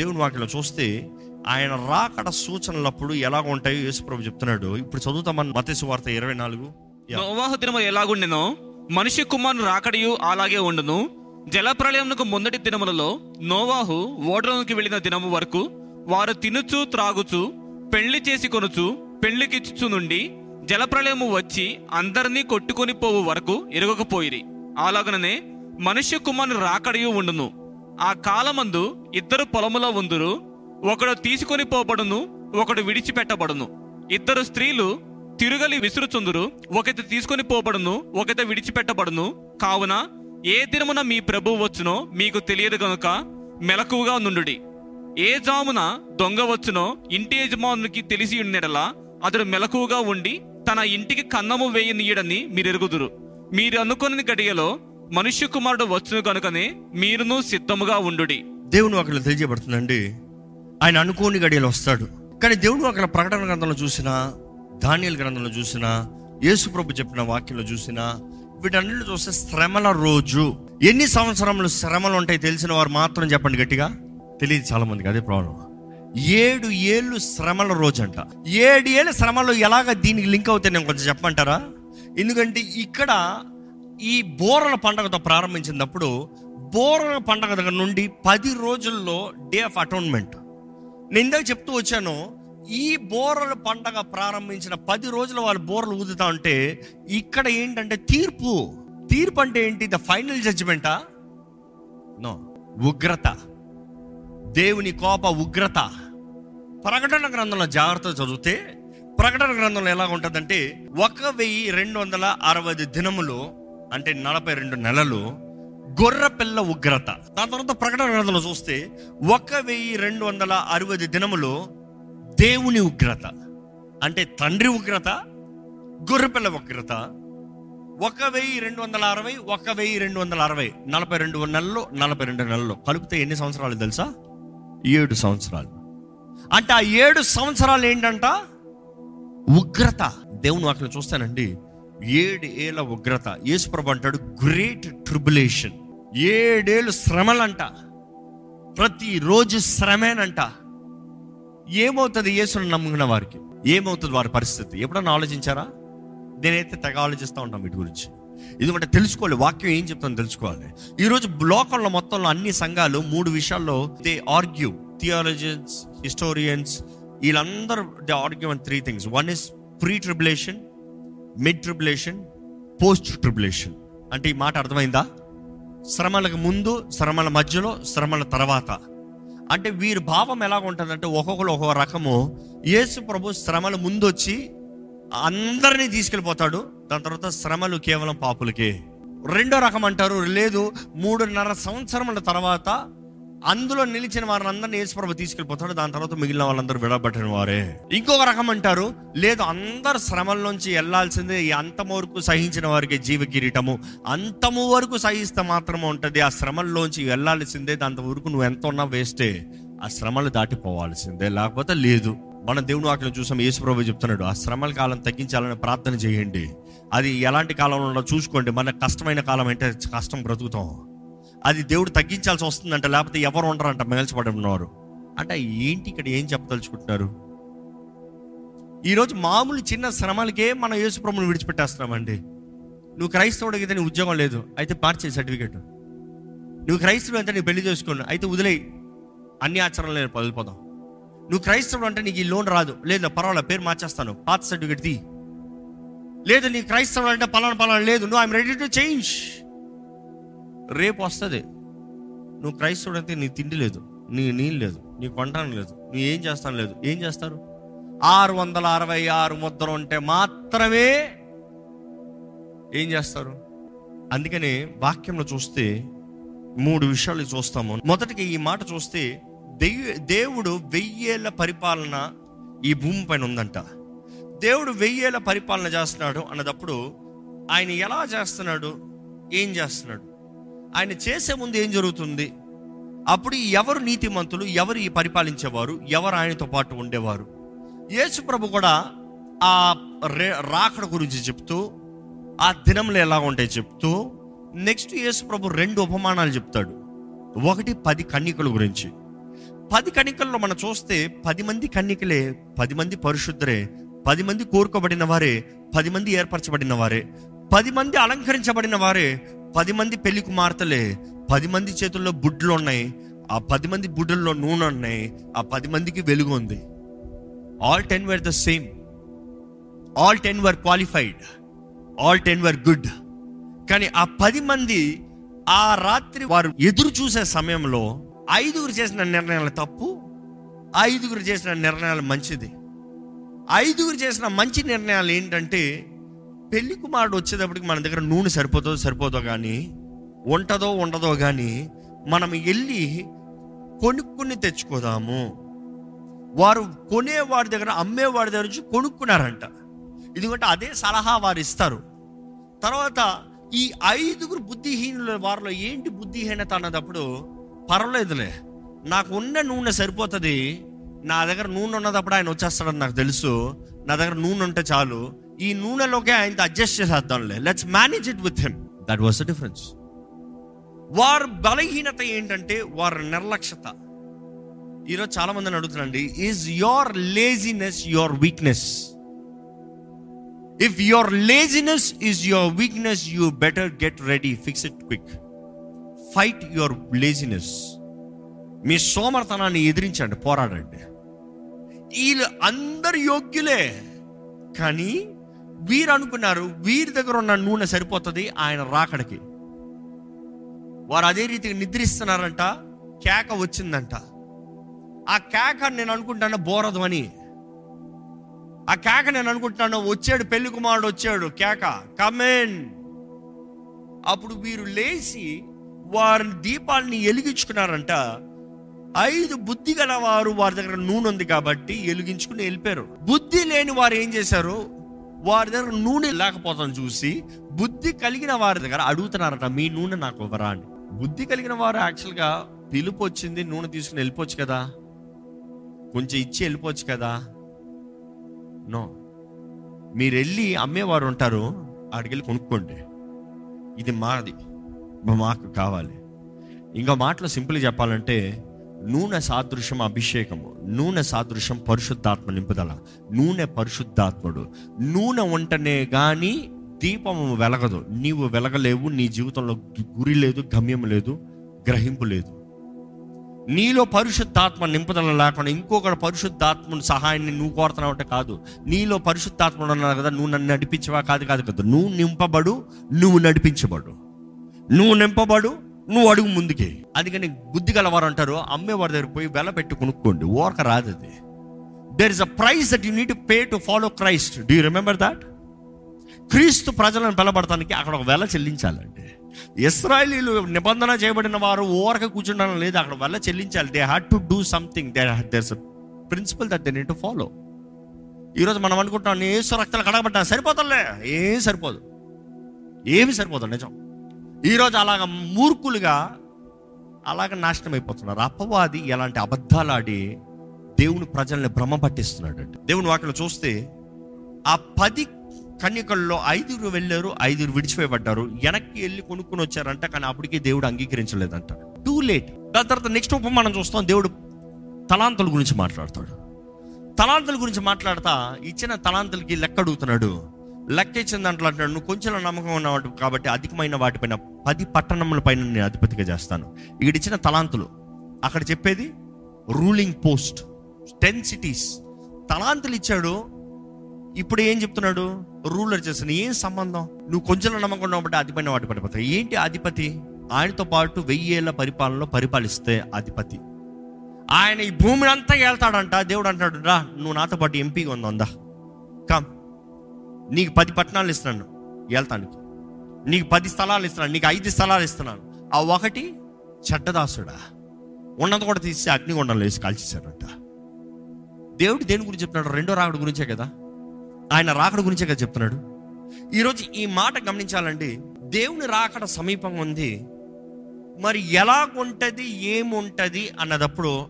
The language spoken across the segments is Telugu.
దేవుని వాటిలో చూస్తే ఆయన రాకడ సూచనలప్పుడు ఎలాగ ఉంటాయో యేసుప్రభు చెప్తున్నాడు. ఇప్పుడు చదువుతామని మతేసు వార్త ఇరవై నాలుగు? నోవాహ దినము ఎలాగుండెనో మనిషి కుమారుని రాకడియు అలాగే ఉండును. జలప్రలయమునకు ముందటి దినములలో నోవాహు ఓడలోనికి వెళ్ళిన దినము వరకు వారు తినుచు త్రాగుచు పెళ్ళి చేసి కొనుచు పెళ్ళికిచ్చుచు నుండి జలప్రలయము వచ్చి అందరినీ కొట్టుకొని పోవు వరకు ఎరగకపోయిరి. అలాగననే మనుష్య కుమారుని రాకడియు ఉండును. ఆ కాలమందు ఇద్దరు పొలములో ఉందురు. ఒకడు తీసుకొని పోబడును ఒకడు విడిచిపెట్టబడును. ఇద్దరు స్త్రీలు తిరుగలి విసురుచుందురు. ఒకటి తీసుకొని పోబడును ఒకటి విడిచిపెట్టబడును. కావున ఏ దినమున మీ ప్రభువు వచ్చునో మీకు తెలియదు గనుక మెలకువగా నుండుడి. ఏ జామున దొంగ వచ్చునో ఇంటి యజమానునికి తెలిసి ఉన్నడలా అతడు మెలకువగా ఉండి తన ఇంటికి కన్నము వేయనీయడని మీరు ఎరుగుదురు మీరు అనుకుని గడియలో మనుష్య కుమారుడు వచ్చును కనుకనే మీరును సిద్ధముగా ఉండుడి. దేవుని వాక్యలో తెలియజేయబడుతుందండి. ఆయన అనుకోని గడియలు వస్తాడు. కానీ దేవుడు అక్కడ ప్రకటన గ్రంథంలో చూసినా ధాన్యాల గ్రంథంలో చూసినా యేసుప్రభు చెప్పిన వాక్యంలో చూసినా వీటన్నిటిని చూస్తే శ్రమల రోజు. ఎన్ని సంవత్సరములు శ్రమలు ఉంటాయి తెలిసిన వారు మాత్రం చెప్పండి గట్టిగా. తెలియదు చాలా మందికి అదే ప్రాబ్లం. ఏడు ఏళ్ళు శ్రమల రోజు అంట ఏడు ఏళ్ళ శ్రమలు ఎలాగ దీనికి లింక్ అవుతాయి నేను కొంచెం చెప్పమంటారా? ఎందుకంటే ఇక్కడ ఈ బోరల పండగతో ప్రారంభించినప్పుడు బోరల పండగ దగ్గర నుండి పది రోజుల్లో డే ఆఫ్ అటోన్మెంట్. నేను ఇందాక చెప్తూ వచ్చాను ఈ బోరల పండగ ప్రారంభించిన పది రోజులు వాళ్ళు బోరలు ఊదుతా ఉంటే ఇక్కడ ఏంటంటే తీర్పు. తీర్పు అంటే ఏంటి? ద ఫైనల్ జడ్జిమెంటా నో ఉగ్రత. దేవుని కోప ఉగ్రత. ప్రకటన గ్రంథంలో జాగ్రత్త చదివితే ప్రకటన గ్రంథంలో ఎలా ఉంటుందంటే ఒక వెయ్యి రెండు వందల అరవై దినములు అంటే నలభై రెండు నెలలు గొర్రెపిల్ల ఉగ్రత. దాని తర్వాత ప్రకటన గ్రంథంలో చూస్తే ఒక వెయ్యి రెండు వందల అరవై దినములు దేవుని ఉగ్రత. అంటే తండ్రి ఉగ్రత గొర్రెపిల్ల ఉగ్రత. ఒక వెయ్యి రెండు వందల అరవై ఒక వెయ్యి రెండు వందల అరవై. నలభై రెండు నెలలు నలభై రెండు నెలలు. కలిపితే ఎన్ని సంవత్సరాలు తెలుసా? ఏడు సంవత్సరాలు. అంటే ఆ ఏడు సంవత్సరాలు ఏంటంట? ఉగ్రత. దేవుని అక్కడ చూస్తానండి. ఏడు ఏళ్ళ ఉగ్రత. యేసుప్రభు అంటాడు గ్రేట్ ట్రిబులేషన్ ఏడేళ్ళు శ్రమలంట. ప్రతిరోజు శ్రమేనంట. ఏమవుతుంది యేసును నమ్ముకున్న వారికి? ఏమవుతుంది వారి పరిస్థితి? ఎప్పుడన్నా ఆలోచించారా? నేనైతే తెగ ఆలోచిస్తూ ఉంటాను వీటి గురించి. ఎందుకంటే తెలుసుకోవాలి వాక్యం ఏం చెప్తాను తెలుసుకోవాలి. ఈరోజు లోకంలో మొత్తంలో అన్ని సంఘాలు మూడు విషయాల్లో దే ఆర్గ్యూ థియాలజన్స్ హిస్టోరియన్స్ వీళ్ళందరూ they argue and three things one is pre tribulation mid tribulation post tribulation అంటే ఈ మాట అర్థమైందా? శ్రమలకు ముందు శ్రమల మధ్యలో శ్రమల తర్వాత. అంటే వీరి భావం ఎలా ఉంటుందంటే ఒక్కొక్కరు ఒక్కొక్క రకము. యేసు ప్రభు శ్రమల ముందు వచ్చి అందరినీ తీసుకెళ్ళిపోతాడు. దాని తర్వాత శ్రమలు కేవలం పాపులకే. రెండో రకం అంటారు లేదు మూడున్నర సంవత్సరముల తర్వాత అందులో నిలిచిన వారిని అందరినీ యేసుప్రభు తీసుకెళ్ళిపోతాడు. దాని తర్వాత మిగిలిన వాళ్ళందరూ విడబట్టిన వారే. ఇంకొక రకం అంటారు లేదు అందరు శ్రమల్లోంచి వెళ్ళాల్సిందే ఈ అంతము వరకు సహించిన వారికి జీవ కిరీటము. అంతము వరకు సహిస్తే మాత్రమే ఉంటుంది ఆ శ్రమల్లోంచి వెళ్ళాల్సిందే దాంత వరకు నువ్వు ఎంత ఉన్నా వేస్టే ఆ శ్రమలు దాటిపోవాల్సిందే. లేకపోతే లేదు. మన దేవుని వాక్యం చూసాం యేసుప్రభు చెప్తున్నాడు ఆ శ్రమల కాలం తగ్గించాలని ప్రార్థన చేయండి. అది ఎలాంటి కాలంలో చూసుకోండి. మన కష్టమైన కాలం అంటే కష్టం బ్రతుకుతాం. అది దేవుడు తగ్గించాల్సి వస్తుందంట లేకపోతే ఎవరు ఉండరంట మిగల్చబడి ఉన్నవారు అంటే ఏంటి ఇక్కడ ఏం చెప్పదలుచుకుంటున్నారు? ఈరోజు మామూలు చిన్న శ్రమలకే మనం యేసుప్రభుని విడిచిపెట్టేస్తున్నామండి. నువ్వు క్రైస్తవుడికి అయితే నీ ఉద్యోగం లేదు అయితే పార్చే సర్టిఫికేట్. నువ్వు క్రైస్తవుడు అంటే నీ పెళ్ళి చేసుకోను అయితే వదిలేయి. అన్ని ఆచరణలు నేను వదిలిపోదాం. నువ్వు క్రైస్తవుడు అంటే నీకు ఈ లోన్ రాదు. లేదు పర్వాలేదు పేరు మార్చేస్తాను. పాత సర్టిఫికేట్ తీ. లేదు నీ క్రైస్తవుడు అంటే పలానా పలానా లేదు. నువ్వు ఐఎమ్ రెడీ టు చేంజ్. రేపు వస్తుంది. నువ్వు క్రైస్తవుడు అయితే నీ తిండి లేదు నీ నీళ్ళు లేదు నీ కొంటాను లేదు నువ్వు ఏం చేస్తాను లేదు ఏం చేస్తారు? ఆరు వందల అరవై ఆరు ముద్ర ఉంటే మాత్రమే ఏం చేస్తారు? అందుకనే వాక్యంలో చూస్తే మూడు విషయాలు చూస్తాము. మొదటికి ఈ మాట చూస్తే దెయ్య దేవుడు వెయ్యేళ్ళ పరిపాలన ఈ భూమి పైన ఉందంట. దేవుడు వెయ్యేళ్ళ పరిపాలన చేస్తున్నాడు అన్నదప్పుడు ఆయన ఎలా చేస్తున్నాడు? ఏం చేస్తున్నాడు? ఆయన చేసే ముందు ఏం జరుగుతుంది? అప్పుడు ఎవరు నీతిమంతులు ఎవరు ఈ పరిపాలించేవారు ఎవరు ఆయనతో పాటు ఉండేవారు? యేసు ప్రభు కూడా ఆ రే- రాకడ గురించి చెప్తూ ఆ దినంలో ఎలా ఉంటాయి చెప్తూ నెక్స్ట్ యేసు ప్రభు రెండు ఉపమానాలు చెప్తాడు. ఒకటి పది కన్యకల గురించి. పది కన్యకల్లో మనం చూస్తే పది మంది కన్యకలే పది మంది పరిశుద్ధరే పది మంది కోరుకోబడిన వారే పది మంది ఏర్పరచబడిన వారే పది మంది అలంకరించబడిన వారే పది మంది పెళ్ళి కుమార్తెలే పది మంది చేతుల్లో బుడ్లు ఉన్నాయి ఆ పది మంది బుడ్డల్లో నూనె ఉన్నాయి ఆ పది మందికి వెలుగు ఉంది. All ten were the same all ten were qualified all ten were good కానీ ఆ పది మంది ఆ రాత్రి వారు ఎదురు చూసే సమయంలో ఐదుగురు చేసిన నిర్ణయాలు తప్పు ఐదుగురు చేసిన నిర్ణయాలు మంచిది. ఐదుగురు చేసిన మంచి నిర్ణయాలు ఏంటంటే పెళ్ళి కుమారుడు వచ్చేటప్పటికి మన దగ్గర నూనె సరిపోతుందో సరిపోదో కానీ ఉంటదో ఉండదో కానీ మనం వెళ్ళి కొనుక్కుని తెచ్చుకోదాము. వారు కొనేవాడి దగ్గర అమ్మేవాడి దగ్గర నుంచి కొనుక్కున్నారంట. ఎందుకంటే అదే సలహా వారు ఇస్తారు. తర్వాత ఈ ఐదుగురు బుద్ధిహీనుల వారిలో ఏంటి బుద్ధిహీనత అన్నదప్పుడు పర్వాలేదులే. నాకు ఉన్న నూనె సరిపోతుంది. నా దగ్గర నూనె ఉన్నదప్పుడు ఆయన వచ్చేస్తాడని నాకు తెలుసు. నా దగ్గర నూనె ఉంటే చాలు. ఈ నూనెలోకే ఆయనతో adjust చేసేద్దాంలే. Let's manage it with him that was the difference వారి బలహీనత ఏంటంటే వారి నిర్లక్ష్యత. ఈరోజు చాలా మందిని అడుగుతున్నాండి is your laziness your weakness if your laziness is your weakness you better get ready fix it quick fight your laziness మీ సోమర్తనాన్ని ఎదిరించండి పోరాడండి. వీళ్ళు అందరు యోగ్యులే కానీ వీరు అనుకున్నారు వీరి దగ్గర ఉన్న నూనె సరిపోతుంది ఆయన రాకడికి వారు అదే రీతిగా నిద్రిస్తున్నారంట కేక వచ్చిందంట. ఆ కేక నేను అనుకుంటాను బోరదు అని. ఆ కేక నేను అనుకుంటున్నాను వచ్చాడు పెళ్ళి కుమారుడు వచ్చాడు కేక కమెన్ అప్పుడు వీరు లేచి వారి దీపాలని వెలిగించుకున్నారంట. ఐదు బుద్ధి గల వారు వారి దగ్గర నూనె ఉంది కాబట్టి వెలిగించుకుని వెళ్ళిపోయారు. బుద్ధి లేని వారు ఏం చేశారు? వారి దగ్గర నూనె లేకపోతాను చూసి బుద్ధి కలిగిన వారి దగ్గర అడుగుతున్నారట మీ నూనె నాకు ఇవ్వరా అని. బుద్ధి కలిగిన వారు యాక్చువల్గా పిలుపు వచ్చింది నూనె తీసుకుని వెళ్ళిపోవచ్చు కదా? కొంచెం ఇచ్చి వెళ్ళిపోవచ్చు కదా? నో. మీరు వెళ్ళి అమ్మేవారు ఉంటారు ఆడికెళ్ళి కొనుక్కోండి. ఇది మాది మాకు కావాలి. ఇంకో మాటలో సింపుల్ చెప్పాలంటే నూనె సాదృశ్యం అభిషేకము నూనె సాదృశ్యం పరిశుద్ధాత్మ నింపుదల నూనె పరిశుద్ధాత్ముడు. నూనె ఉంటనే కానీ దీపము వెలగదు. నీవు వెలగలేవు నీ జీవితంలో గురి లేదు గమ్యం లేదు గ్రహింపు లేదు. నీలో పరిశుద్ధాత్మ నింపుదల లేకుండా ఇంకొకటి పరిశుద్ధాత్మను సహాయాన్ని నువ్వు కోరుతున్నావు అంటే కాదు. నీలో పరిశుద్ధాత్మ ఉన్నారు కదా నువ్వు నన్ను నడిపించవా? కాదు కాదు కదా. నువ్వు నింపబడు నువ్వు నడిపించబడు. నువ్వు నింపబడు నువ్వు అడుగు ముందుకే. అందుకని బుద్ధి గలవారు అంటారు అమ్మేవారి దగ్గర పోయి వెల పెట్టి కొనుక్కోండి ఓరక రాదు అది there is a price that you need to pay to follow Christ do you remember that క్రీస్తు ప్రజలను పిలబడటానికి అక్కడ ఒక వెల చెల్లించాలండి. ఇస్రాయలీలు నిబంధన చేయబడిన వారు ఓరక కూర్చుండడం లేదు అక్కడ వెల చెల్లించాలి. They had to do something they there's principle that they need to follow ఈరోజు మనం అనుకుంటాం ఏసు రక్తాలు కడగబడ్డా సరిపోతుందిలే. ఏం సరిపోదు. ఏమి సరిపోదు నిజం. ఈరోజు అలాగ మూర్ఖులుగా అలాగ నాశనం అయిపోతున్నారు అపవాది ఎలాంటి అబద్ధాలు ఆడి దేవుని ప్రజల్ని భ్రమ పట్టిస్తున్నాడు అంటే దేవుని వాటిలో చూస్తే ఆ పది కన్యకల్లో ఐదుగురు వెళ్ళారు ఐదుగురు విడిచిపోయబడ్డారు. వెనక్కి వెళ్ళి కొనుక్కుని వచ్చారంట కానీ అప్పటికే దేవుడు అంగీకరించలేదంట. టూ లేట్ దాని తర్వాత నెక్స్ట్ ఉపమానం చూస్తాం దేవుడు తలాంతుల గురించి మాట్లాడతాడు. తలాంతుల గురించి మాట్లాడతా ఇచ్చిన తలాంతులకి లెక్క అడుగుతున్నాడు. లెక్క ఇచ్చిన దాంట్లో అంటున్నాడు నువ్వు కొంచెం నమ్మకం ఉన్నావు కాబట్టి అధికమైన వాటిపైన పది పట్టణముల పైన నేను అధిపతిగా చేస్తాను. ఇక్కడిచ్చిన తలాంతులు. అక్కడ చెప్పేది రూలింగ్ పోస్ట్ టెన్ సిటీస్. తలాంతులు ఇచ్చాడు. ఇప్పుడు ఏం చెప్తున్నాడు? రూలర్ చేస్తాను ఏం సంబంధం? నువ్వు కొంచెం నమ్మకం ఉన్నావు అధిపైన వాటి పడిపోతాయి ఏంటి అధిపతి? ఆయనతో పాటు వెయ్యేళ్ళ పరిపాలనలో పరిపాలిస్తే అధిపతి. ఆయన ఈ భూమిని అంతా వెళ్తాడంట దేవుడు అంటాడు రా నువ్వు నాతో పాటు ఎంపీగా ఉందా కమ్. నీకు పది పట్టణాలు ఇస్తున్నాను. వెళ్తానికి నీకు పది స్థలాలు ఇస్తున్నాను. నీకు ఐదు స్థలాలు ఇస్తున్నాను. ఆ ఒకటి చెడ్డదాసుడా. ఉన్నది కూడా తీసి అగ్నిగుండంలో వేసి కాల్చేశాడంట. దేవుడు దేని గురించి చెప్తున్నాడు? రెండో రాకడ గురించే కదా. ఆయన రాకడ గురించే కదా చెప్తున్నాడు. ఈరోజు ఈ మాట గమనించాలండి. దేవుని రాకడ సమీపంగా ఉంది. మరి ఎలా ఉంటుంది అన్నదప్పుడు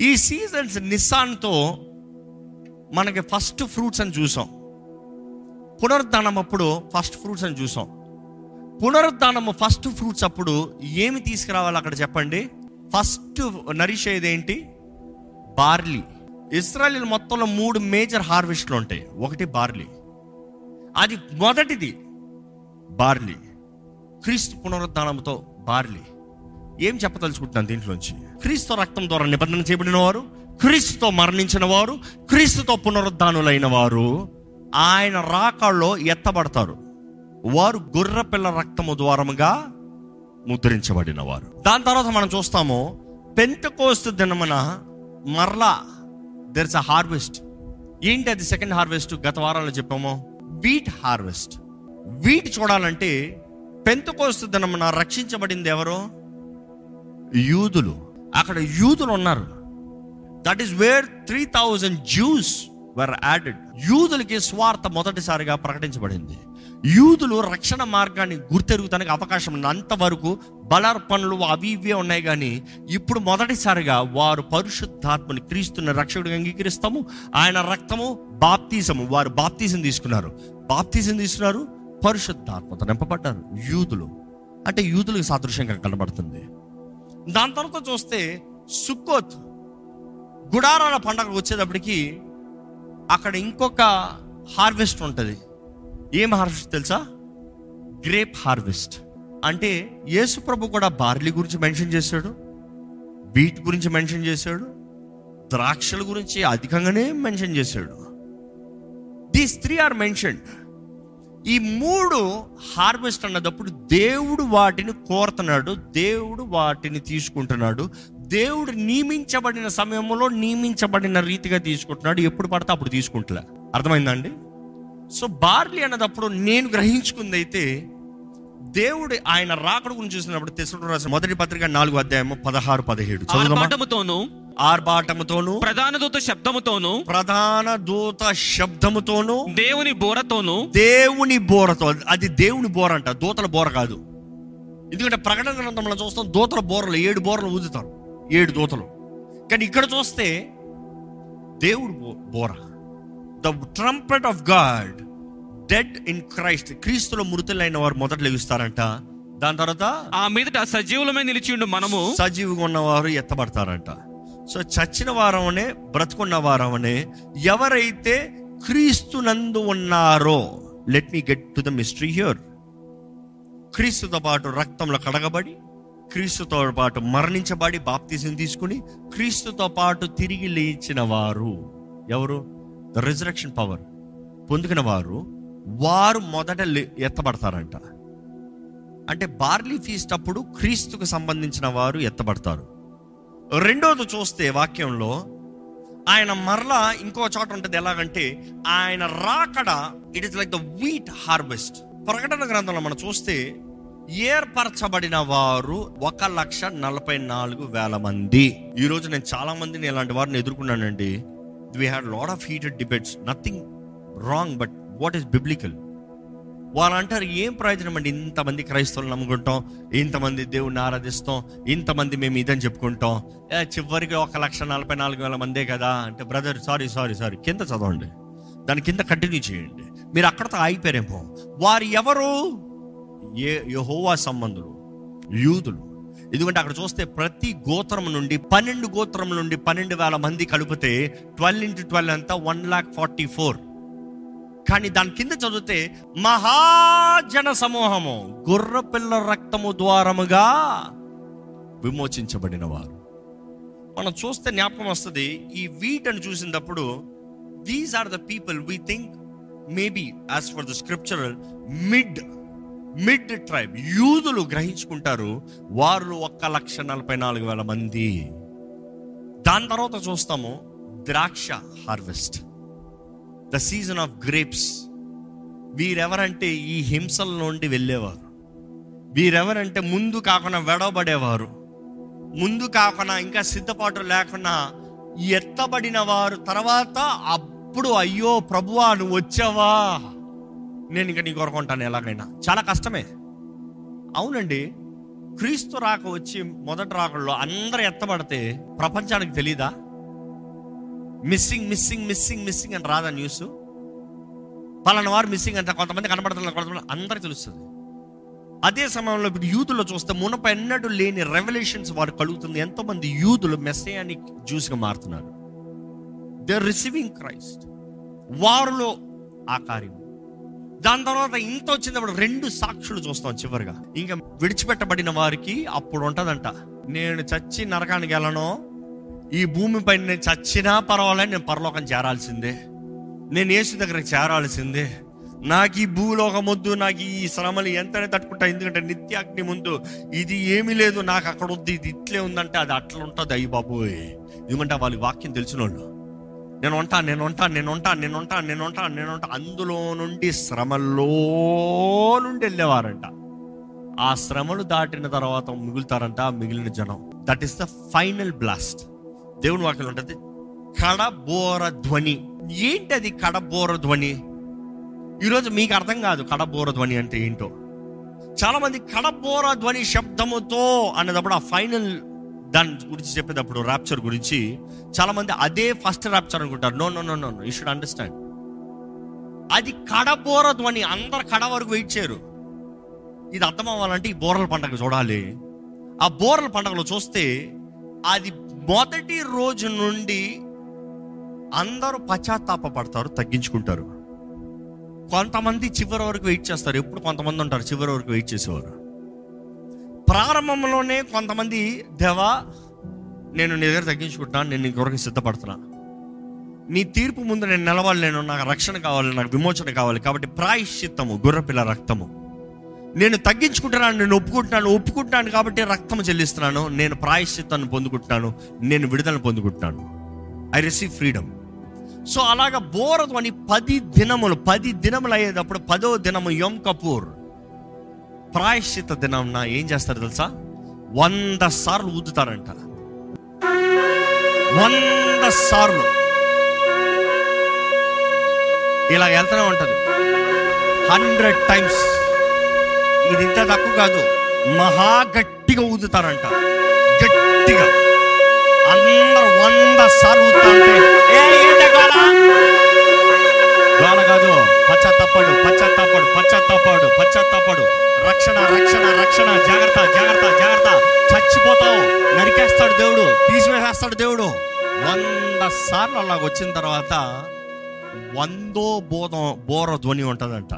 ఈ సీజన్స్ నిస్సాన్తో మనకి ఫస్ట్ ఫ్రూట్స్ అని చూసాం. పునరుద్ధానం అప్పుడు ఫస్ట్ ఫ్రూట్స్ అని చూసాం. పునరుద్ధానము ఫస్ట్ ఫ్రూట్స్ అప్పుడు ఏమి తీసుకురావాలి అక్కడ చెప్పండి? ఫస్ట్ నరిష్ ఏంటి? బార్లీ. ఇస్రాయల్ మొత్తంలో మూడు మేజర్ హార్వెస్ట్లు ఉంటాయి. ఒకటి బార్లీ. అది మొదటిది బార్లీ. క్రీస్తు పునరుద్ధానంతో బార్లీ. ఏం చెప్పదలుచుకుంటున్నాను దీంట్లోంచి? క్రీస్తు రక్తం ద్వారా నిబంధన చేయబడిన వారు క్రీస్తుతో మరణించిన వారు క్రీస్తుతో పునరుద్ధానులైన వారు ఆయన రాకల్లో ఎత్తబడతారు. వారు గుర్రపిల్ల రక్తము ద్వారముగా ముద్రించబడిన వారు దాని తర్వాత మనం చూస్తాము పెంతకోస్తు దినమున మరలా దెర్స్ అ హార్వెస్ట్ ఏంటి అది సెకండ్ హార్వెస్ట్ గత వారాల్లో చెప్పాము. వీట్ హార్వెస్ట్ వీట్ చూడాలంటే పెంతకోస్తు దినమున రక్షించబడింది ఎవరు? యూదులు. అక్కడ యూదులు ఉన్నారు. That is where three thousand Jews were added యూదులకి స్వార్థ మొదటిసారిగా ప్రకటించబడింది. యూదులు రక్షణ మార్గాన్ని గుర్తెరుగుతానికి అవకాశం ఉంది అంతవరకు బలార్పణలు అవి ఇవే ఉన్నాయి కానీ ఇప్పుడు మొదటిసారిగా వారు పరిశుద్ధాత్మని క్రీస్తున్న రక్షకుడిగా అంగీకరిస్తాము. ఆయన రక్తము బాప్తీసము. వారు బాప్తీసం తీసుకున్నారు. బాప్తీసం తీసుకున్నారు పరిశుద్ధాత్మత నింపబడ్డారు యూదులు. అంటే యూదులకు సాదృశ్యంగా కనబడుతుంది. దాని తర్వాత చూస్తే సుక్కోత్ గుడారాల పండగ వచ్చేటప్పటికి అక్కడ ఇంకొక హార్వెస్ట్ ఉంటుంది. ఏం హార్వెస్ట్ తెలుసా? Grape harvest. అంటే యేసు ప్రభు కూడా బార్లీ గురించి మెన్షన్ చేశాడు వీట్ గురించి మెన్షన్ చేశాడు ద్రాక్షల గురించి అధికంగానే మెన్షన్ చేశాడు. దీస్ త్రీ ఆర్ మెన్షన్ ఈ మూడు హార్వెస్ట్ అన్నదప్పుడు దేవుడు వాటిని కోరుతున్నాడు దేవుడు వాటిని తీసుకుంటున్నాడు దేవుడు నియమించబడిన సమయంలో నియమించబడిన రీతిగా తీసుకుంటున్నాడు. ఎప్పుడు పడితే అప్పుడు తీసుకుంటులే. అర్థమైందండి? సో బార్లీ అన్నదప్పుడు నేను గ్రహించుకుంది అయితే దేవుడు ఆయన రాకడ గురించి చూసినప్పుడు తెసుడు రాసిన మొదటి పత్రిక నాలుగు అధ్యాయము పదహారు పదిహేడు. ఆర్భాటముతోను ఆర్భాటముతోను ప్రధాన దూత శబ్దముతోను ప్రధాన దూత శబ్దముతోను దేవుని బోరతోను దేవుని బోరతో అది దేవుని బోర అంట దూతల బోర కాదు. ఎందుకంటే ప్రకటన గ్రంథంలో చూస్తాం దూతల బోరలు ఏడు బోరలు ఊదుతారు. ఏడు దూతలు. కానీ ఇక్కడ చూస్తే దేవుడు బోర. The trumpet of God dead in Christ క్రీస్తులో మృతులైన వారు మొదట లెగుస్తారంట దాని తర్వాత ఆ మీదట సజీవులమే నిలిచిండు మనము. సజీవుగా ఉన్నవారు ఎత్తబడతారంట. సో చచ్చిన వారమనే బ్రతుకున్న వారమనే ఎవరైతే క్రీస్తునందు ఉన్నారో let me get to the mystery here క్రీస్తుతో పాటు రక్తంలో కడగబడి క్రీస్తుతో పాటు మరణించబడి బాప్తిజం తీసుకుని క్రీస్తుతో పాటు తిరిగి లేచిన వారు ఎవరు? ద రిజరక్షన్ పవర్ పొందుకున్న వారు వారు మొదట లే- ఎత్తబడతారంట. అంటే బార్లీ ఫీస్ట్ అప్పుడు క్రీస్తుకు సంబంధించిన వారు ఎత్తబడతారు. రెండోది చూస్తే వాక్యంలో ఆయన మరలా ఇంకో చోట ఉంటుంది ఎలాగంటే ఆయన రాకడ it is like the wheat harvest ప్రకటన గ్రంథంలో మనం చూస్తే ఏర్పరచబడిన వారు ఒక లక్ష నలభై నాలుగు వేల మంది. ఈరోజు నేను చాలా మందిని ఇలాంటి వారిని ఎదుర్కొన్నానండి. We had lot of heated debates nothing wrong but what is biblical వాళ్ళు అంటారు ఏం ప్రయోజనం అండి? ఇంతమంది క్రైస్తవులు నమ్ముకుంటాం ఇంతమంది దేవుణ్ణి ఆరాధిస్తాం ఇంతమంది మేము ఇదని చెప్పుకుంటాం. ఏ, చివరికి ఒక లక్ష నలభై నాలుగు వేల మందే కదా? అంటే బ్రదర్ సారీ సారీ సారీ కింద చదవండి. దాని కింద కంటిన్యూ చేయండి. మీరు అక్కడతో ఆగిపోయారేమో. వారు ఎవరు? ఏ యహోవా సంబంధులు? యూదులు. ఎందుకంటే అక్కడ చూస్తే ప్రతి గోత్రం నుండి పన్నెండు గోత్రం నుండి పన్నెండు వేల మంది కలిపితే ట్వెల్వ్ ఇంటూ ట్వెల్వ్ అంతా వన్ లాక్ ఫార్టీ ఫోర్. కానీ దాని కింద చదివితే మహాజన సమూహము గుర్రపిల్ల రక్తము ద్వారముగా విమోచించబడిన వారు మనం చూస్తే జ్ఞాపకం వస్తుంది ఈ వీటని చూసినప్పుడు these are the people we think maybe as for the scriptural mid mid tribe యూదులు గ్రహించుకుంటారు వారు ఒక్క లక్ష నలభై నాలుగు వేల మంది. దాని తర్వాత చూస్తాము ద్రాక్ష harvest. The season of grapes. వీరెవరంటే ఈ హింసల నుండి వెళ్ళేవారు. వీరెవరంటే ముందు కాకుండా వెడవబడేవారు. ముందు కాకుండా ఇంకా సిద్ధపాటు లేకుండా ఎత్తబడిన వారు. తర్వాత అప్పుడు అయ్యో ప్రభువా నువ్వు వచ్చావా? నేను ఇంకా నీ కొరకు ఉంటాను ఎలాగైనా. చాలా కష్టమే. అవునండి. క్రీస్తు రాక వచ్చి మొదటి రాకల్లో అందరు ఎత్తబడితే ప్రపంచానికి తెలీదా? మిస్సింగ్ మిస్సింగ్ మిస్సింగ్ మిస్సింగ్ అని రాదా న్యూస్? పలానా వారు మిస్సింగ్ అంత కొంతమంది కనబడుతున్నారు కొంతమంది అందరికి తెలుస్తుంది. అదే సమయంలో ఇప్పుడు యూతుల్లో చూస్తే మునప ఎన్నడూ లేని రెవల్యూషన్స్ వారు కలుగుతుంది. ఎంతోమంది యూతులు మెస్సయానిక్ జ్యూస్గా మారుతున్నారు. దే రిసీవింగ్ క్రైస్ట్ వారిలో ఆ కార్యం దాని తర్వాత ఇంత వచ్చినప్పుడు రెండు సాక్షులు చూస్తాం చివరిగా. ఇంకా విడిచిపెట్టబడిన వారికి అప్పుడు ఉంటుందంట నేను చచ్చి నరకానికి వెళ్ళను. ఈ భూమిపై నేను చచ్చినా పర్వాలేదు నేను పరలోకం చేరాల్సిందే. నేను యేసు దగ్గరికి చేరాల్సిందే. నాకు ఈ భూలోకం వద్దు నాకు ఈ శ్రమలు ఎంతనే తట్టుకుంటా ఎందుకంటే నిత్యాగ్ని ముందు ఇది ఏమీ లేదు నాకు అక్కడ వద్దు ఇది ఇట్లే ఉందంటే అది అట్లా ఉంటుంది అయ్యి బాబోయ్ ఎందుకంటే వాళ్ళ వాక్యం తెలిసిన వాళ్ళు నేను ఉంటా నేను ఉంటా నేను ఉంటా నేను ఉంటా నేను ఉంటా నేను ఉంటా అందులో నుండి శ్రమల్లో నుండి వెళ్ళేవారంట. ఆ శ్రమలు దాటిన తర్వాత మిగులుతారంట మిగిలిన జనం. That is the final blast దేవుని వాక్యం ఉంటుంది కడబోర ధ్వని. ఏంటి అది కడబోర ధ్వని? ఈరోజు మీకు అర్థం కాదు కడబోర ధ్వని అంటే ఏంటో. చాలా మంది కడబోర ధ్వని శబ్దముతో అనేటప్పుడు ఆ ఫైనల్ దాని గురించి చెప్పేటప్పుడు ర్యాప్చర్ గురించి చాలా మంది అదే ఫస్ట్ ర్యాప్చర్ అనుకుంటారు. No no no no you should understand అది కడబోర అని అందరు కడ వరకు వెయిట్ చేయరు. ఇది అర్థం అవ్వాలంటే ఈ బోరల పండగ చూడాలి. ఆ బోరల పండగలో చూస్తే అది మొదటి రోజు నుండి అందరూ పశ్చాత్తాప పడతారు తగ్గించుకుంటారు. కొంతమంది చివరి వరకు వెయిట్ చేస్తారు. ఎప్పుడు కొంతమంది ఉంటారు చివరి వరకు వెయిట్ చేసేవారు. ప్రారంభంలోనే కొంతమంది దేవా నేను నీ దగ్గర తగ్గించుకుంటున్నాను నేను నీ కొరకు సిద్ధపడుతున్నా. నీ తీర్పు ముందు నేను నిలవాలి నేను నాకు రక్షణ కావాలి నాకు విమోచన కావాలి. కాబట్టి ప్రాయశ్చిత్తము గుర్రపిల్ల రక్తము. నేను తగ్గించుకుంటున్నాను నేను ఒప్పుకుంటున్నాను ఒప్పుకుంటున్నాను కాబట్టి రక్తం చెల్లిస్తున్నాను. నేను ప్రాయశ్చిత్తాన్ని పొందుకుంటున్నాను నేను విడుదలను పొందుకుంటున్నాను. ఐ రిసీవ్ ఫ్రీడమ్ సో అలాగ బోరదు అని పది దినములు పది దినములు అయ్యేటప్పుడు పదో దినము యోమ్ కపూర్. ప్రాయశ్చిత దినంన ఏం చేస్తారు తెలుసా? వంద సార్లు ఊదుతారంట. వంద సార్లు. ఇలా వెళ్తూనే ఉంటుంది. Hundred times. ఇది ఇంత తక్కువ కాదు. మహా గట్టిగా ఊదుతారంట. గట్టిగా. అందరు వంద సార్లు ఊదుతారంటే కాదు పచ్చ తప్పడు పచ్చ తప్పడు పచ్చ తప్పడు పచ్చ తప్పడు రక్షణ రక్షణ రక్షణ. జాగ్రత్త జాగ్రత్త జాగ్రత్త. చచ్చిపోతావు. నరికేస్తాడు దేవుడు. తీసివేసేస్తాడు దేవుడు. వంద సార్లు అలాగ వచ్చిన తర్వాత వందో బోధం బోర ధ్వని ఉంటుందంట.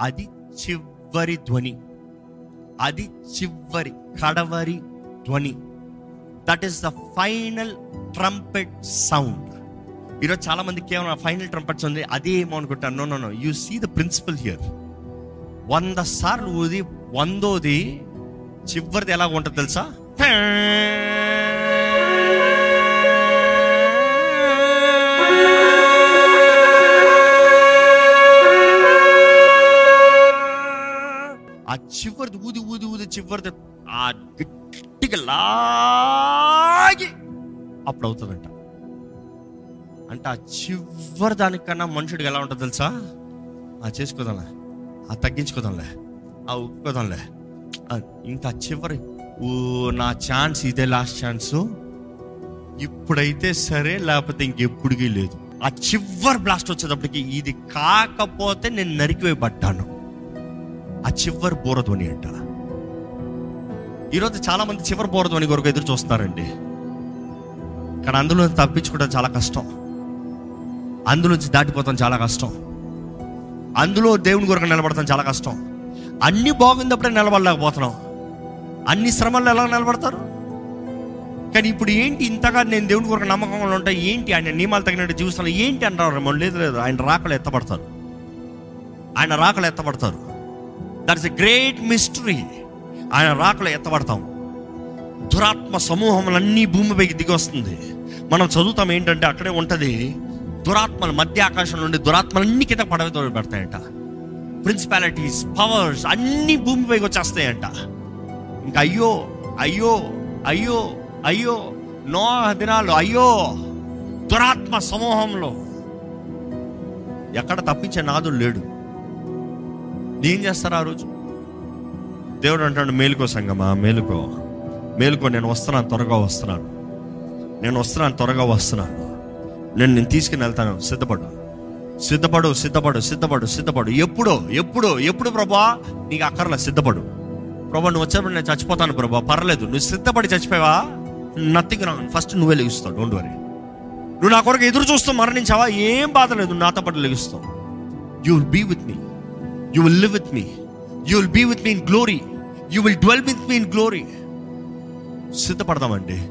అది చివరి ధ్వని. అది చివరి కడవరి ధ్వని. That is the final trumpet sound ఈరోజు చాలా మంది కేవలం ఫైనల్ ట్రంపెట్స్ ఉంది? అదే ఏమో అనుకుంటాను. No no no you see the principle here వంద సార్లు ఊది వందోది చివరిది ఎలా ఉంటుంది తెలుసా? ఆ చివరిది ఊది ఊది ఊది చివరిది ఆ గట్టిగా లాగి అప్పుడు అవుతుందంట. అంటే ఆ చివరి దానికన్నా మనుషుడికి ఎలా ఉంటుంది తెలుసా? ఆ చేసుకోదాంలే తగ్గించుకోదాంలే. ఆ ఉక్కుదాంలే ఇంకా చివరి ఓ నా ఛాన్స్ ఇదే లాస్ట్ ఛాన్సు. ఇప్పుడైతే సరే లేకపోతే ఇంకెప్పుడుకి లేదు. ఆ చివరి బ్లాస్ట్ వచ్చేటప్పటికి ఇది కాకపోతే నేను నరికివేయబడ్డాను. ఆ చివరి బోరధ్వని అంట. ఈరోజు చాలామంది చివరి బోరధ్వని కొరకు ఎదురు చూస్తున్నారండి. కానీ అందులో తప్పించుకోవడం చాలా కష్టం. అందులోంచి దాటిపోతాం చాలా కష్టం. అందులో దేవుని కొరకు నిలబడతాం చాలా కష్టం. అన్ని బాగుందప్పుడే నిలబడలేకపోతున్నాం. అన్ని శ్రమల్లో ఎలా నిలబడతారు? కానీ ఇప్పుడు ఏంటి ఇంతగా నేను దేవుని కొరకు నమ్మకంగా ఉంటా? ఏంటి ఆయన నియమాలు తగినట్టు జీవిస్తాను ఏంటి అంటారు మనం లేదు లేదు. ఆయన రాకలు ఎత్తపడతారు ఆయన రాకలు ఎత్తపడతారు దట్స్ ఎ గ్రేట్ మిస్టరీ ఆయన రాకలు ఎత్తబడతాం. దురాత్మ సమూహములన్నీ భూమిపైకి దిగి వస్తుంది మనం చదువుతాం ఏంటంటే అక్కడే ఉంటుంది. దురాత్మలు మధ్య ఆకాశం నుండి దురాత్మలన్నీ కింద పడవ పెడతాయంట. ప్రిన్సిపాలిటీస్ పవర్స్ అన్ని భూమిపైకి వచ్చేస్తాయంట. ఇంకా అయ్యో అయ్యో అయ్యో అయ్యో నో దినాలు అయ్యో దురాత్మ సమూహంలో ఎక్కడ తప్పించే నాదుడు లేడు. ఏం చేస్తారు ఆ రోజు? దేవుడు అంటాడు మేలుకో సంగమా మేలుకో. మేలుకో నేను వస్తున్నాను త్వరగా వస్తున్నాను. నేను వస్తున్నాను త్వరగా వస్తున్నాను. నేను నేను తీసుకుని వెళ్తాను. సిద్ధపడు. సిద్ధపడు సిద్ధపడు సిద్ధపడు సిద్ధపడు. ఎప్పుడో ఎప్పుడు ఎప్పుడు ప్రభా? నీకు అక్కర్లే సిద్ధపడు. ప్రభా నువ్వు వచ్చేప్పుడు నేను చచ్చిపోతాను ప్రభా. పర్లేదు. నువ్వు సిద్ధపడి చచ్చిపోయావా? నథింగ్ రాంగ్ ఫస్ట్ నువ్వే లెగుస్తావు. డోంట్ వరీ నువ్వు నా కొరకు ఎదురు చూస్తూ మరణించావా? ఏం బాధ లేదు. నాతో పాటు లెగుస్తావు. You will be with me you will live with me you will be with me in glory you will dwell with me in glory సిద్ధపడదామండి.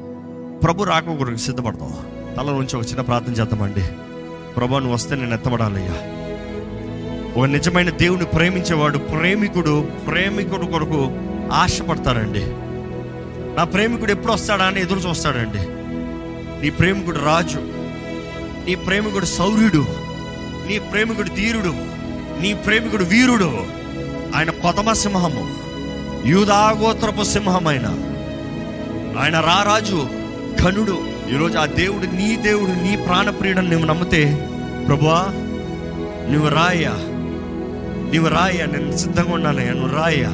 ప్రభు రాక కొరకు సిద్ధపడతాం తల నుంచి ఒక చిన్న ప్రార్థన చేద్దామండి. ప్రభు నువ్వు వస్తే నేను ఎత్తబడాలయ్యా. ఒక నిజమైన దేవుని ప్రేమించేవాడు ప్రేమికుడు ప్రేమికుడు కొరకు ఆశపడతాడండి. నా ప్రేమికుడు ఎప్పుడు వస్తాడా అని ఎదురు చూస్తాడండి. నీ ప్రేమికుడు రాజు నీ ప్రేమికుడు శౌర్యుడు నీ ప్రేమికుడు ధీరుడు నీ ప్రేమికుడు వీరుడు. ఆయన కొతమ సింహము యూదాగోత్రపు సింహమైన. ఆయన రారాజు ఘనుడు ఈరోజు ఆ దేవుడు నీ దేవుడు నీ ప్రాణప్రియుడని నువ్వు నమ్మితే ప్రభువా నువ్వు రాయ్యా. నువ్వు రాయ్యా నేను సిద్ధంగా ఉన్నానయ్యా నువ్వు రాయ్యా.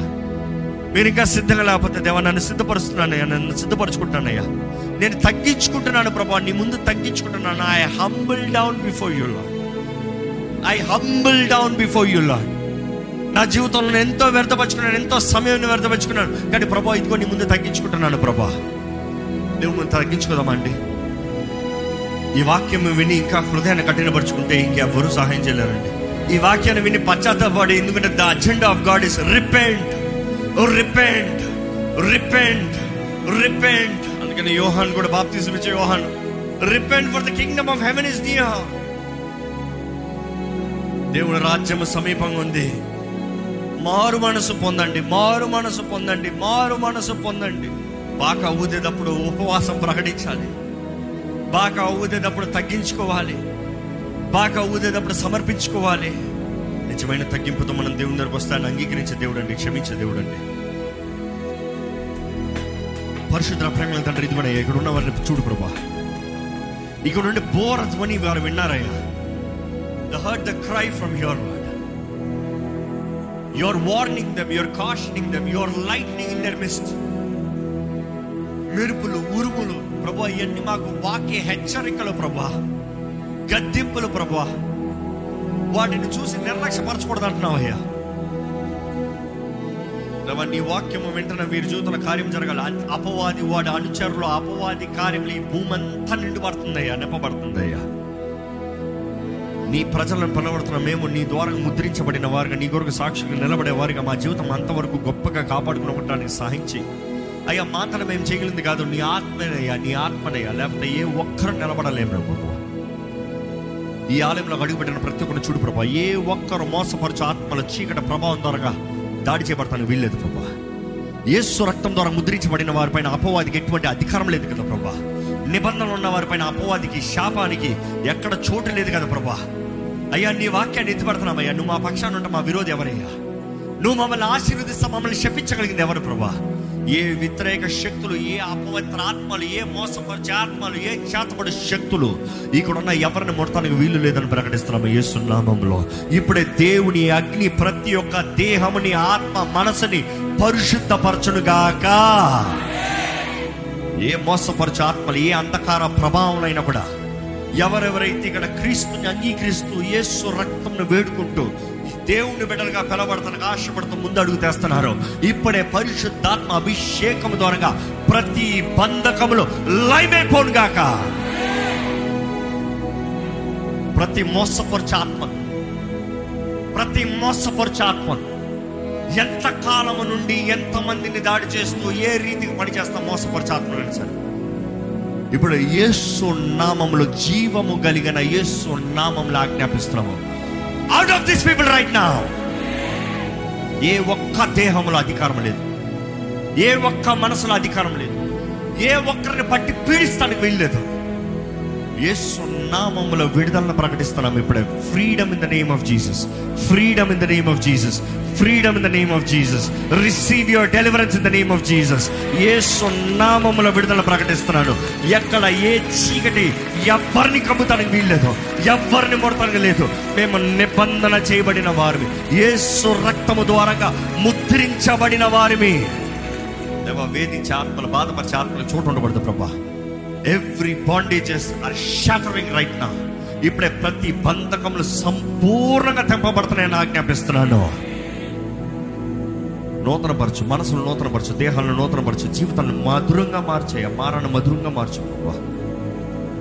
మీరు ఇంకా సిద్ధంగా లేకపోతే దేవా నన్ను సిద్ధపరుస్తున్నానయ్యా నన్ను సిద్ధపరచుకుంటానయ్యా నేను తగ్గించుకుంటున్నాను ప్రభా నీ ముందు తగ్గించుకుంటున్నాను. I humble down before you Lord I humble down before you Lord నా జీవితంలో ఎంతో వ్యర్థపరుచుకున్నాను ఎంతో సమయం వ్యర్థపరుచుకున్నాను. కానీ ప్రభా ఇదిగో నీ ముందు తగ్గించుకుంటున్నాను ప్రభా దేవుని తగ్గించుకుందామండి ఈ వాక్యం విని ఇంకా హృదయాన్ని కఠినపరుచుకుంటే ఇంకెవ్వరూ సహాయం చేయలేరండి. ఈ వాక్యాన్ని విని పశ్చాత్తపడి ఎందుకంటే the agenda of God is repent. Repent. Repent. Repent. అందుకని యోహాన్ కూడా బాప్తిజం ఇచ్చే Yohan. Repent for the kingdom of heaven is near దేవుని రాజ్యం సమీపంగా ఉంది. మారు మనసు పొందండి మారు మనసు పొందండి మారు మనసు పొందండి. బాగా ఊదేటప్పుడు ఉపవాసం ప్రకటించాలి. బాగా ఊదేటప్పుడు తగ్గించుకోవాలి. బాగా ఊదేటప్పుడు సమర్పించుకోవాలి. నిజమైన తగ్గింపుతో మనం దేవుని దగ్గరకు వస్తాన్ని అంగీకరించే దేవుడు అండి క్షమించే దేవుడు అండి పరిశుద్ధ ప్రేమల తండ్రి ఇది కూడా ఇక్కడ ఉన్న వారిని చూడు ప్రభా. ఇక్కడ నుండి బోర్ ధ్వని వారు విన్నారయ్యా. The hurt the cry from your word your warning them your cautioning them your lightning in their midst మెరుపులు ఉరుములు ప్రభా ఇవన్నీ మాకు వాక్య హెచ్చరికలు ప్రభా. గద్దెంపులు ప్రభా. వాటిని చూసి నిర్లక్ష్యపరచకూడదు అంటున్నావు అయ్యా నీ వాక్యము వెంటనే వీరి జీవితంలో కార్యం జరగాలి. అపవాది వాడి అనుచరులు అపవాది కార్యములు ఈ భూమి అంతా నిండుపడుతుందయ్యా నెప్పబడుతుందయ్యా. నీ ప్రజలను పిలవడుతున్న మేము నీ ద్వారా ముద్రించబడిన వారుగా నీ కొరకు సాక్షులు నిలబడే వారిగా మా జీవితం అంతవరకు గొప్పగా కాపాడుకుని ఉండడానికి అయ్యా మాత్రం మేము చేయగలిగింది కాదు. నీ ఆత్మనయ్యా నీ ఆత్మనయ్యా. లేకపోతే ఏ ఒక్కరు నిలబడలేము ప్రభు. ఈ ఆలయంలో అడుగుపెట్టిన ప్రతి ఒక్కరిని చూడు ప్రభా. ఏ ఒక్కరు మోసపరచు ఆత్మల చీకటి ప్రభావం ద్వారా దాడి చేయబడతానికి వీల్లేదు ప్రభా. యేసు రక్తం ద్వారా ముద్రించబడిన వారిపైన అపవాదికి ఎటువంటి అధికారం లేదు కదా ప్రభా. నిబంధనలు ఉన్న వారిపైన అపవాదికి శాపానికి ఎక్కడ చోటు లేదు కదా ప్రభా. అయ్యా నీ వాక్యాన్ని ఎత్తిపడుతున్నామయ్యా. నువ్వు మా పక్షాన్ని ఉంటే మా విరోధి ఎవరయ్యా? నువ్వు మమ్మల్ని ఆశీర్వదిస్తా మమ్మల్ని శపించగలిగింది ఎవరు ప్రభా? ఏ వ్యతిరేక శక్తులు ఏ అపవిత్ర ఆత్మలు ఏ మోసపరిచే ఆత్మలు ఏ చేతపడి శక్తులు ఇక్కడ ఉన్న ఎవరిని ముడతానికి వీలు లేదని ప్రకటిస్తున్నాము యేసునామంలో ఇప్పుడే దేవుని అగ్ని ప్రతి ఒక్క దేహముని ఆత్మ మనసుని పరిశుద్ధపరచునుగాక. ఏ మోసపరిచే ఆత్మలు ఏ అంధకార ప్రభావం కూడా ఎవరెవరైతే ఇక్కడ క్రీస్తుని అంగీకరిస్తూ యేసు రక్తంను వేడుకుంటూ దేవుని బిడ్డలుగా పిలవడతానికి ఆశపడుతూ ముందు అడుగు తెస్తున్నారు. ఇప్పుడే పరిశుద్ధాత్మ అభిషేకం ద్వారా ప్రతి బంధకములు లైమైపోను గాక. ప్రతి మోసపరచ ఆత్మ ప్రతి మోసపరచ ఆత్మ ఎంత కాలము నుండి ఎంత మందిని దాడి చేస్తూ ఏ రీతికి పనిచేస్తా మోసపరచ ఆత్మ సరే. ఇప్పుడు యేసు నామములో జీవము కలిగిన యేసు నామంలో ఆజ్ఞాపిస్తున్నాము. Out of this people right now ఏ ఒక్క దేహంలో అధికారం లేదు. ఏ ఒక్క మనసులో అధికారం లేదు. ఏ ఒక్కరిని బట్టి పీడిస్తానికి వెళ్ళలేదు ఏసు నామంలో విడుదలను ప్రకటిస్తున్నాం ఇప్పుడే. Freedom in the name of Jesus freedom in the name of Jesus freedom in the name of Jesus receive your deliverance in the name of Jesus ఏ నామములో విడుదల ప్రకటిస్తున్నాను ఎక్కడ ఏ చీకటి ఎవరిని కమ్ముతానికి వీల్లేదు. ఎవరిని ముడతానికి లేదు. మేము నిబంధన చేయబడిన వారిని ఏసు రక్తము ద్వారంగా ముద్రించబడిన వారిమి. దేవా వేధించే ఆత్మలు బాధపరిచే ఆత్మలు చోటు ఉండబడదు ప్రభా. Every bondages are shattering right now ఇప్పుడే ప్రతి బంధకములు సంపూర్ణంగా తెంపబడుతున్నాయని ఆజ్ఞాపిస్తున్నాను. నూతనపరచు మనసును నూతనపరచు దేహాలను నూతనపరచు జీవితాన్ని మధురంగా మార్చేయ మారాన్ని మధురంగా మార్చు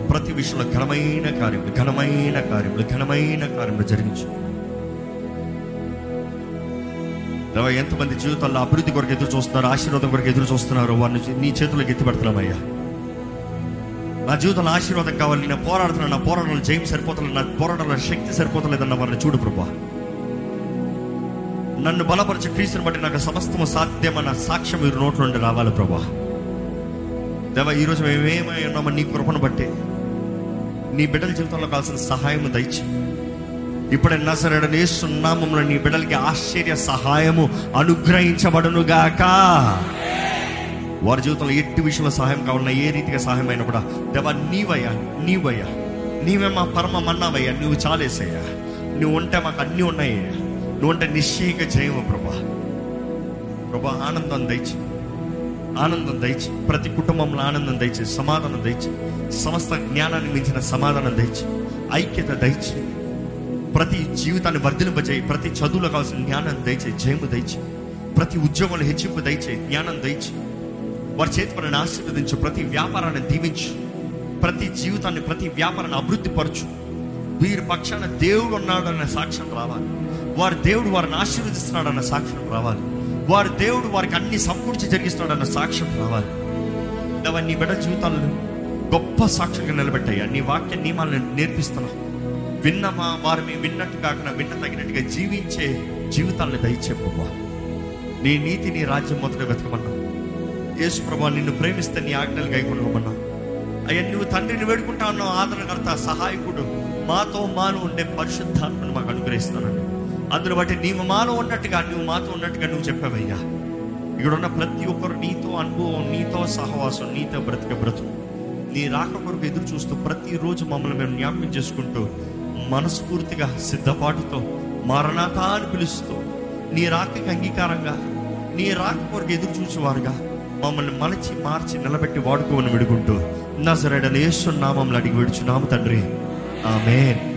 ప్రతి విషయంలో ఘనమైన కార్యములు ఘనమైన కార్యములు ఘనమైన కార్యములు జరిగించు. ఎంతమంది జీవితాల్లో అభివృద్ధి కొరకు ఎదురు చూస్తున్నారు ఆశీర్వాదం కొరకు ఎదురు చూస్తున్నారు వారిని నీ చేతులకు ఎత్తిపెడుతున్నామయ్యా. నా జీవితంలో ఆశీర్వాదం కావాలి. నేను పోరాడుతున్నాను నా పోరాటంలో జయం సరిపోతలేదు. నా పోరాటంలో శక్తి సరిపోతలేదన్న వారిని చూడు ప్రభా. నన్ను బలపరిచే క్రీస్తుని బట్టి నాకు సమస్తము సాధ్యమన్న సాక్ష్యం మీరు నోట్ల నుండి రావాలి ప్రభా. దేవా ఈరోజు మేమేమై ఉన్నామో నీ కృపను బట్టి నీ బిడ్డల జీవితంలో కావాల్సిన సహాయం దయచి. ఇప్పుడే నజరడని సున్నామంలో నీ బిడ్డలకి ఆశ్చర్య సహాయము అనుగ్రహించబడునుగాక. గాక వారి జీవితంలో ఎట్టి విషయంలో సహాయం కావాలన్నా ఏ రీతిగా సహాయం అయినా కూడా దేవా నీవయ్యా నీవయ్యా నీవే మా పరమ మన్నావయ్యా నువ్వు చాలేసయ్యా నువ్వు ఉంటే మాకు అన్నీ ఉన్నాయ్యా నువ్వు ఉంటే నిశ్చయంగా జయము ప్రభా. ప్రభా ఆనందం దయచి ఆనందం దయచి ప్రతి కుటుంబంలో ఆనందం దయచి సమాధానం దయచి సమస్త జ్ఞానాన్ని మించిన సమాధానం దయచి ఐక్యత దయచి ప్రతి జీవితాన్ని వర్ధిలింపజేయి ప్రతి చదువులో కావాల్సిన జ్ఞానం దయచే జయము దయచి ప్రతి ఉద్యోగంలో హెచ్చింపు దయచే జ్ఞానం దయచి వారి చేతి పనిని ఆశీర్వదించు. ప్రతి వ్యాపారాన్ని దీవించు. ప్రతి జీవితాన్ని ప్రతి వ్యాపారాన్ని అభివృద్ధి పరచు. వీరి పక్షాన దేవుడు ఉన్నాడన్న సాక్ష్యం రావాలి. వారి దేవుడు వారిని ఆశీర్వదిస్తున్నాడన్న సాక్ష్యం రావాలి. వారి దేవుడు వారికి అన్ని సమకూర్చి జరిగిస్తున్నాడన్న సాక్ష్యం రావాలి. దేవా, నీ బిడ్డ జీవితాలను గొప్ప సాక్ష్యంగా నిలబెట్టాయా. నీ వాక్య నియమాలను నేర్పిస్తున్నావు. విన్నమా వారు మేము విన్నట్టు కాకుండా విన్న తగినట్టుగా జీవించే జీవితాలను దయచేపమ్మా నీ నీతి నీ రాజ్యం మొదట వెతకమన్నావు. యేసు ప్రభా నిన్ను ప్రేమిస్తే నీ ఆజ్ఞలు గైకొనమన్నా అయ్యా నువ్వు తండ్రిని వేడుకుంటా ఉన్నావు ఆదరణకర్త సహాయకుడు మాతో మాను ఉండే పరిశుద్ధాత్మను మాకు అనుగ్రహిస్తానండి అందును బట్టి నీవు మాలో ఉన్నట్టుగా నువ్వు మాతో ఉన్నట్టుగా నువ్వు చెప్పావయ్యా. ఇక్కడ ఉన్న ప్రతి ఒక్కరు నీతో అనుభవం నీతో సహవాసం నీతో బ్రతిక బ్రతుకు. నీ రాక కొరకు ఎదురు చూస్తూ ప్రతిరోజు మమ్మల్ని మేము జ్ఞాపకం చేసుకుంటూ మనస్ఫూర్తిగా సిద్ధపాటుతో మరణాత అని పిలుస్తూ నీ రాకకి అంగీకారంగా నీ రాక కొరకు ఎదురు చూసేవారుగా మమ్మల్ని మలచి మార్చి నిలబెట్టి వాడుకోమని విడుకుంటూ. నజరడని యేసు నామంలో అడిగి నామ తండ్రి. ఆమె